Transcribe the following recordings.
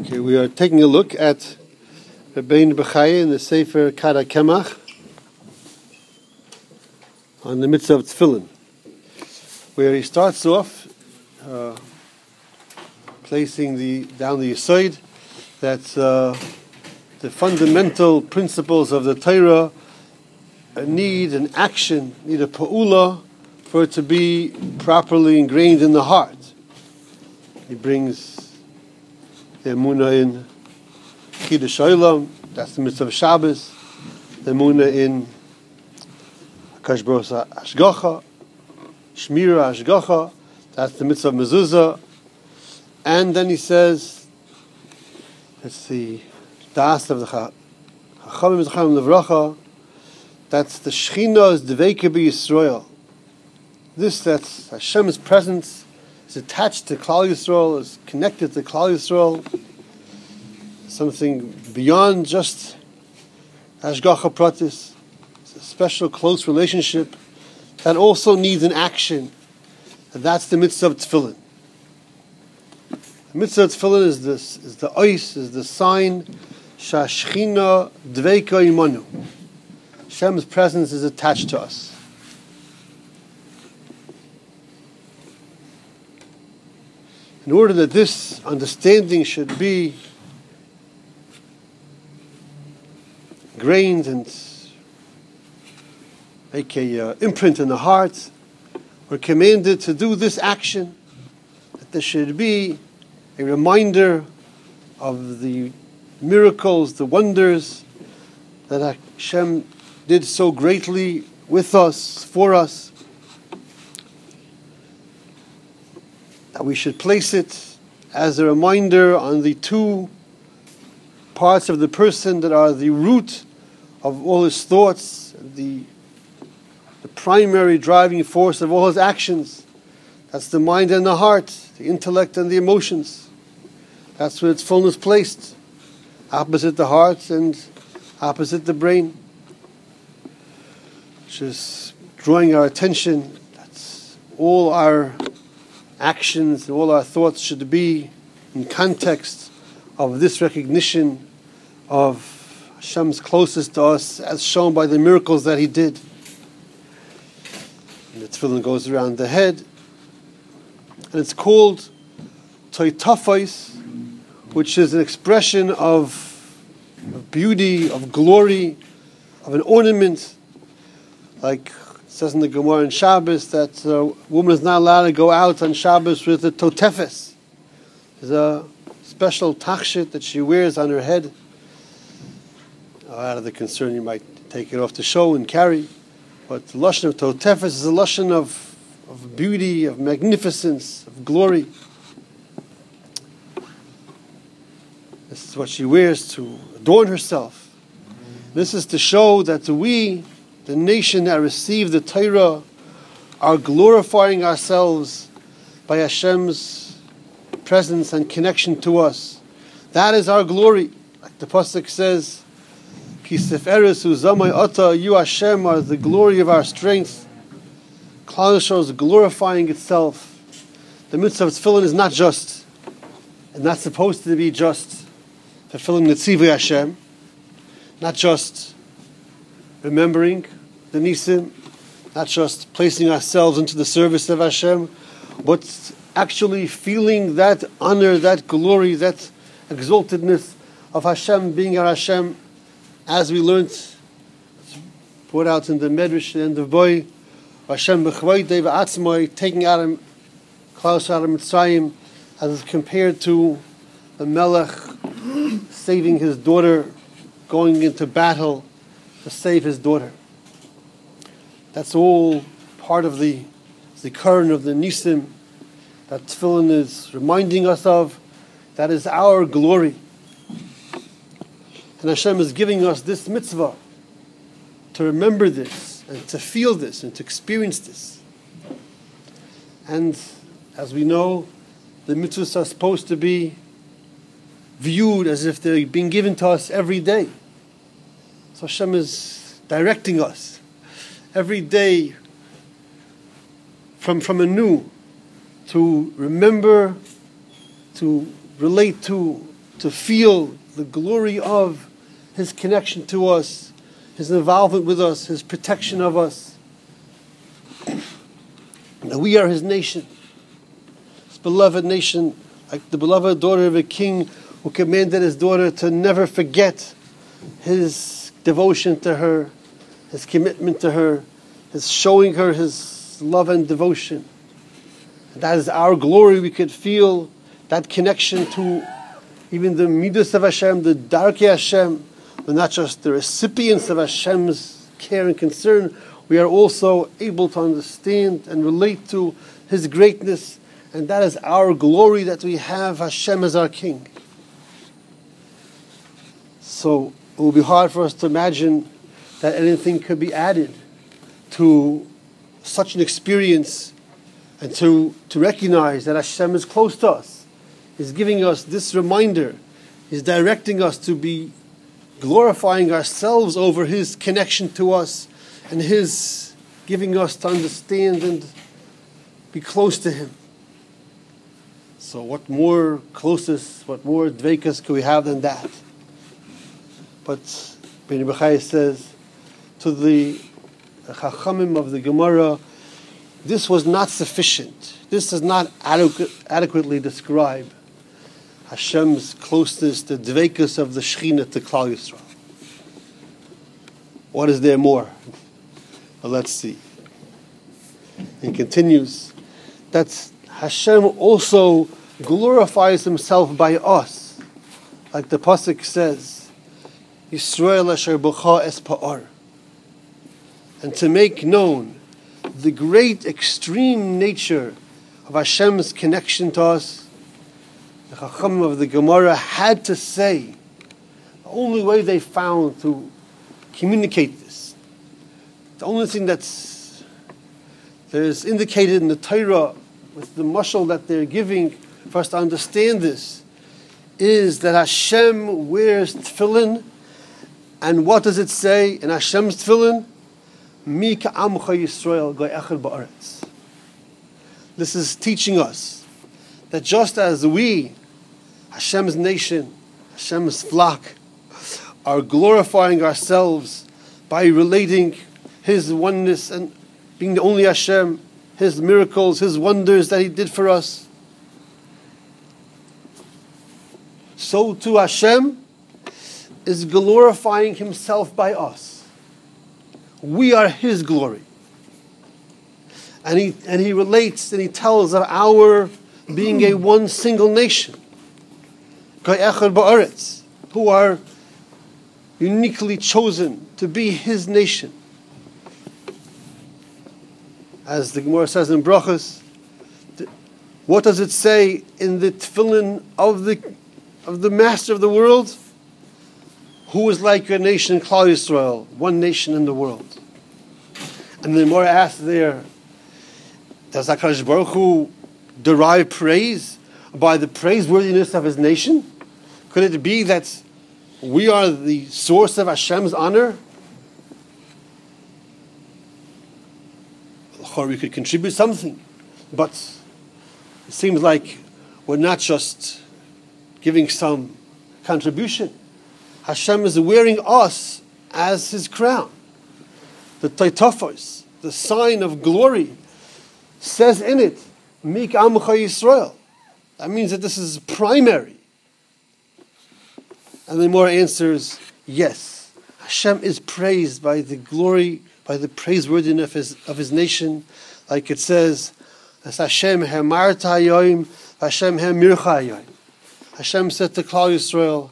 Okay, we are taking a look at Rabbein Bechaya in the Sefer Kad HaKemach on the mitzvah of Tefillin, where he starts off uh, placing the down the aside that uh, the fundamental principles of the Torah need an action, need a pa'ula for it to be properly ingrained in the heart. He brings the Emunah in Kiddush Olam, that's the mitzvah of Shabbos, the Emunah in Kashbros Ashgacha, Shmira Ashgacha, that's the mitzvah of Mezuzah, and then he says, let's see, Das of the Chachamim Chachamim Levracha, that's the Shechina is Yisrael. This, that's Hashem's presence is attached to Klal Yisrael, is connected to Klal Yisrael, something beyond just Ashgacha Pratis. It's a special, close relationship that also needs an action. And that's the mitzvah of tefillin. The mitzvah of tefillin is, this, is the ice, is the sign, Shashchina Dveika Imanu. Hashem's presence is attached to us. In order that this understanding should be grained and make a uh, imprint in the heart, we're commanded to do this action, that there should be a reminder of the miracles, the wonders that Hashem did so greatly with us, for us, that we should place it as a reminder on the two parts of the person that are the root of all his thoughts, the, the primary driving force of all his actions. That's the mind and the heart, the intellect and the emotions. That's where its fullness placed, opposite the heart and opposite the brain. Just drawing our attention. That's all our actions, and all our thoughts should be in context of this recognition of Hashem's closest to us as shown by the miracles that He did. And the tefillin goes around the head. And it's called toitafais, which is an expression of, of beauty, of glory, of an ornament, like says in the Gemara in Shabbos that a woman is not allowed to go out on Shabbos with a totefes. There's a special tachshit that she wears on her head. Out of the concern, you might take it off the show and carry. But the lashon of totefes is a lashon of, of beauty, of magnificence, of glory. This is what she wears to adorn herself. This is to show that we the nation that received the Torah, are glorifying ourselves by Hashem's presence and connection to us. That is our glory. Like the Pasuk says, Kisif Eres Uzamai Ata, you Hashem are the glory of our strength. Klal is glorifying itself. The mitzvah of tefillin is not just, and not supposed to be just fulfilling the tzivui Hashem, not just remembering the nisim, not just placing ourselves into the service of Hashem, but actually feeling that honor, that glory, that exaltedness of Hashem being our Hashem, as we learned, put out in the Medrash, and the end of Boy, Hashem b'chvayde v'atzmoy, taking of Klaus of Mitzrayim, as compared to the Melech saving his daughter, going into battle to save his daughter. That's all part of the the current of the nisim that tefillin is reminding us of. That is our glory. And Hashem is giving us this mitzvah to remember this and to feel this and to experience this. And as we know, the mitzvahs are supposed to be viewed as if they're being given to us every day. So Hashem is directing us every day from, from anew to remember, to relate to to feel the glory of His connection to us, His involvement with us, His protection of us. That we are His nation, His beloved nation, like the beloved daughter of a king who commanded his daughter to never forget his devotion to her, his commitment to her, his showing her his love and devotion. That is our glory. We could feel that connection to even the midas of Hashem, the darkei Hashem. We're not just the recipients of Hashem's care and concern. We are also able to understand and relate to His greatness, and that is our glory that we have Hashem as our King. So it will be hard for us to imagine that anything could be added to such an experience and to, to recognize that Hashem is close to us, is giving us this reminder, is directing us to be glorifying ourselves over His connection to us and His giving us to understand and be close to Him. So, what more closest, what more dvekas could we have than that? But Ben Bechai says to the Chachamim of the Gemara, this was not sufficient. This does not adequate, adequately describe Hashem's closeness, the dvekas of the Shekhinah to Klal Yisrael. What is there more? Well, let's see. He continues that Hashem also glorifies Himself by us, like the pasuk says. Yisrael asher b'cha es pa'ar. And to make known the great extreme nature of Hashem's connection to us, the Chacham of the Gemara had to say, the only way they found to communicate this, the only thing that's that is indicated in the Torah with the mushal that they're giving for us to understand this, is that Hashem wears tefillin and what does it say in Hashem's tefillin? Mi ba'aretz. This is teaching us that just as we, Hashem's nation, Hashem's flock, are glorifying ourselves by relating His oneness and being the only Hashem, His miracles, His wonders that He did for us, so too Hashem is glorifying himself by us. We are his glory. And he, and he relates and he tells of our being a one single nation, who are uniquely chosen to be his nation. As the Gemara says in Brachas, what does it say in the tefillin of the, of the master of the world? Who is like your nation, Klal Yisrael, one nation in the world? And the more asked there, does HaKadosh Baruch Hu derive praise by the praiseworthiness of his nation? Could it be that we are the source of Hashem's honor? Or we could contribute something, but it seems like we're not just giving some contribution. Hashem is wearing us as his crown. The Taitafos, the sign of glory, says in it, Mik Amcha Yisrael. That means that this is primary. And the more answers, yes. Hashem is praised by the glory, by the praiseworthiness of his, of his nation. Like it says, as Hashem Hashem Hemircha Yoim. Hashem said to Klal Yisrael,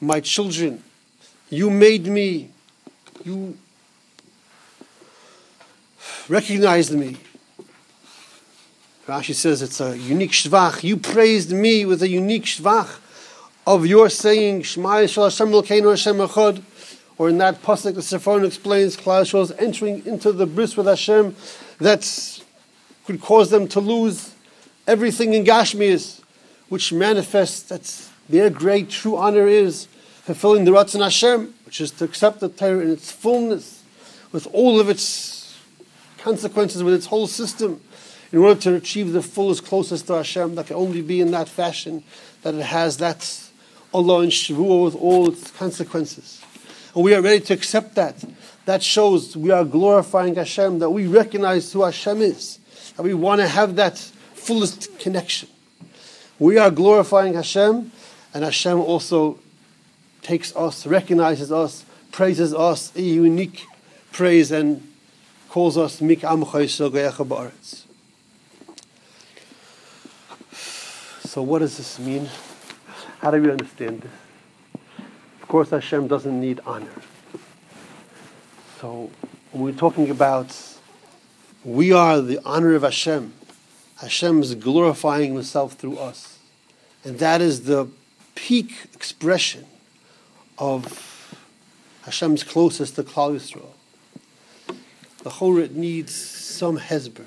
my children, you made me, you recognized me. Rashi says it's a unique shvach. You praised me with a unique shvach of your saying Shema Yisrael Hashem Elokeinu Hashem Echad. Or in that pasuk, the Sforno explains Klal entering into the bris with Hashem that could cause them to lose everything in Gashmias, which manifests that their great true honor is fulfilling the Ratzon Hashem, which is to accept the Torah in its fullness, with all of its consequences, with its whole system, in order to achieve the fullest, closest to Hashem, that can only be in that fashion, that it has that Allah and Shavuot with all its consequences. And we are ready to accept that. That shows we are glorifying Hashem, that we recognize who Hashem is, that we want to have that fullest connection. We are glorifying Hashem, and Hashem also takes us, recognizes us, praises us a unique praise, and calls us Mik So, what does this mean? How do we understand this? Of course, Hashem doesn't need honor. So, when we're talking about we are the honor of Hashem, Hashem is glorifying Himself through us. And that is the peak expression of Hashem's closest to Klal Yisrael. The Chorit needs some hezber.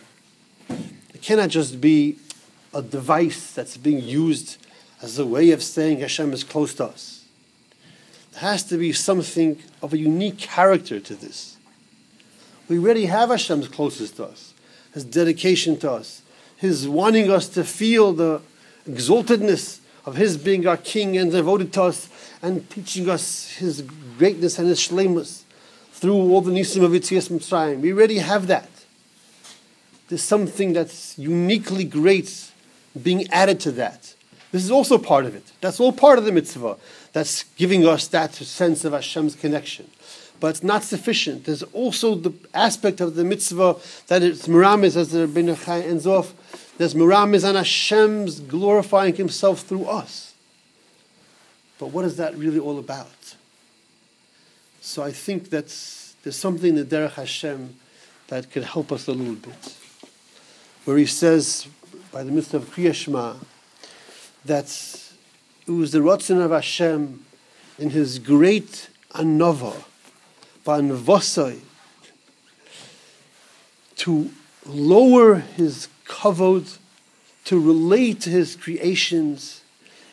It cannot just be a device that's being used as a way of saying Hashem is close to us. There has to be something of a unique character to this. We already have Hashem's closest to us, His dedication to us, His wanting us to feel the exaltedness of His being our King and devoted to us and teaching us His greatness and His shlemus through all the nisim of Yitzias Mitzrayim. We already have that. There's something that's uniquely great being added to that. This is also part of it. That's all part of the mitzvah. That's giving us that sense of Hashem's connection. But it's not sufficient. There's also the aspect of the mitzvah that it's miramis, as the Rebbeinu Chai ends off. There's miramis on Hashem's glorifying Himself through us. But what is that really all about? So I think that's there's something in the Derech Hashem that could help us a little bit. Where he says, by the midst of Kriyashma, that it was the Ratzon of Hashem in his great anova, To lower his kavod, to relate to his creations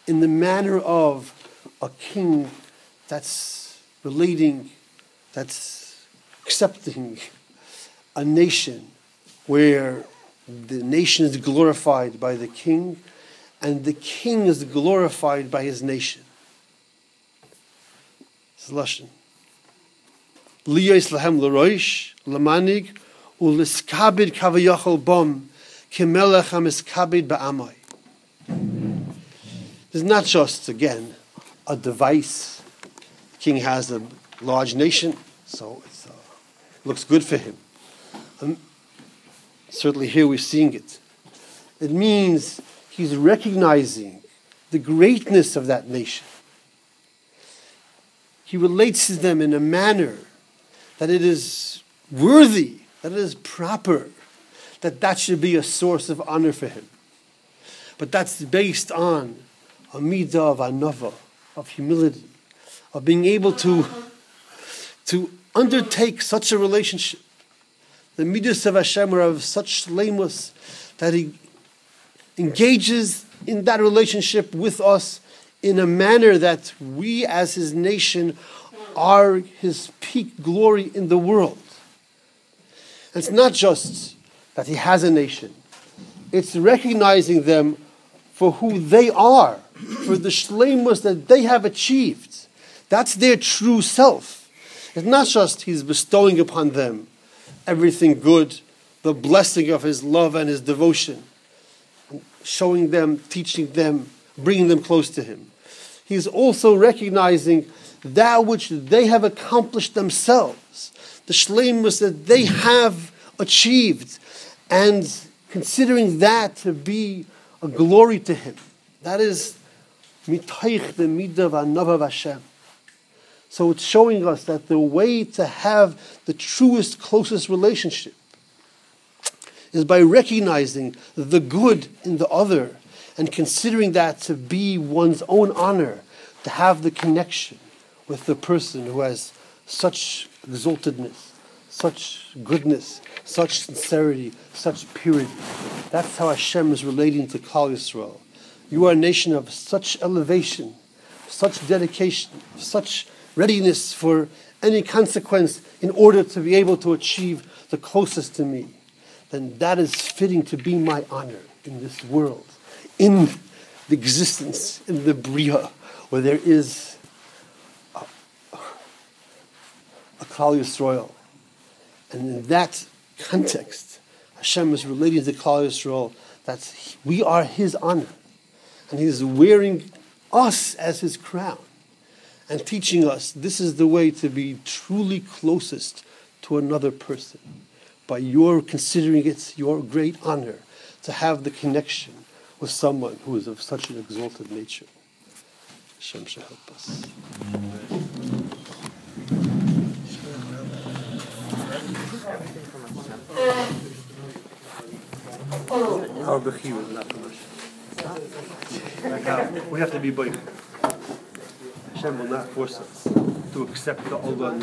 in the manner of a king that's relating, that's accepting a nation where the nation is glorified by the king and the king is glorified by his nation. Lashon. Liyos lahem l'roish, lamanig, u'liskabid kavayachol bom, kimelech hamiskabid ba'amai. This is not just, again, a device. The king has a large nation, so it uh, looks good for him. Um, certainly here we're seeing it. It means he's recognizing the greatness of that nation. He relates to them in a manner that it is worthy, that it is proper, that that should be a source of honor for him. But that's based on a midah of anova, of humility, of being able to, to undertake such a relationship. The midas of Hashem are of such shlemus that he engages in that relationship with us in a manner that we as his nation are his peak glory in the world. It's not just that he has a nation, it's recognizing them for who they are, for the shlemus that they have achieved. That's their true self. It's not just he's bestowing upon them everything good, the blessing of his love and his devotion showing them, teaching them, bringing them close to Him. He's also recognizing that which they have accomplished themselves, the shleimus that they have achieved, and considering that to be a glory to Him. That is mitaych the midah v'anava Hashem. So it's showing us that the way to have the truest, closest relationship is by recognizing the good in the other and considering that to be one's own honor, to have the connection with the person who has such exaltedness, such goodness, such sincerity, such purity. That's how Hashem is relating to Klal Yisrael. You are a nation of such elevation, such dedication, such readiness for any consequence in order to be able to achieve the closest to me then that is fitting to be my honor in this world, in the existence, in the Bria. where there is a, a Klal Yisrael. And in that context, Hashem is relating to Klal Yisrael that we are His honor. And He is wearing us as His crown and teaching us this is the way to be truly closest to another person by your considering it your great honor to have the connection with someone who is of such an exalted nature. Hashem should help us. Our Bechi was not. Like we have to be boy. Hashem will not force us to accept the Allah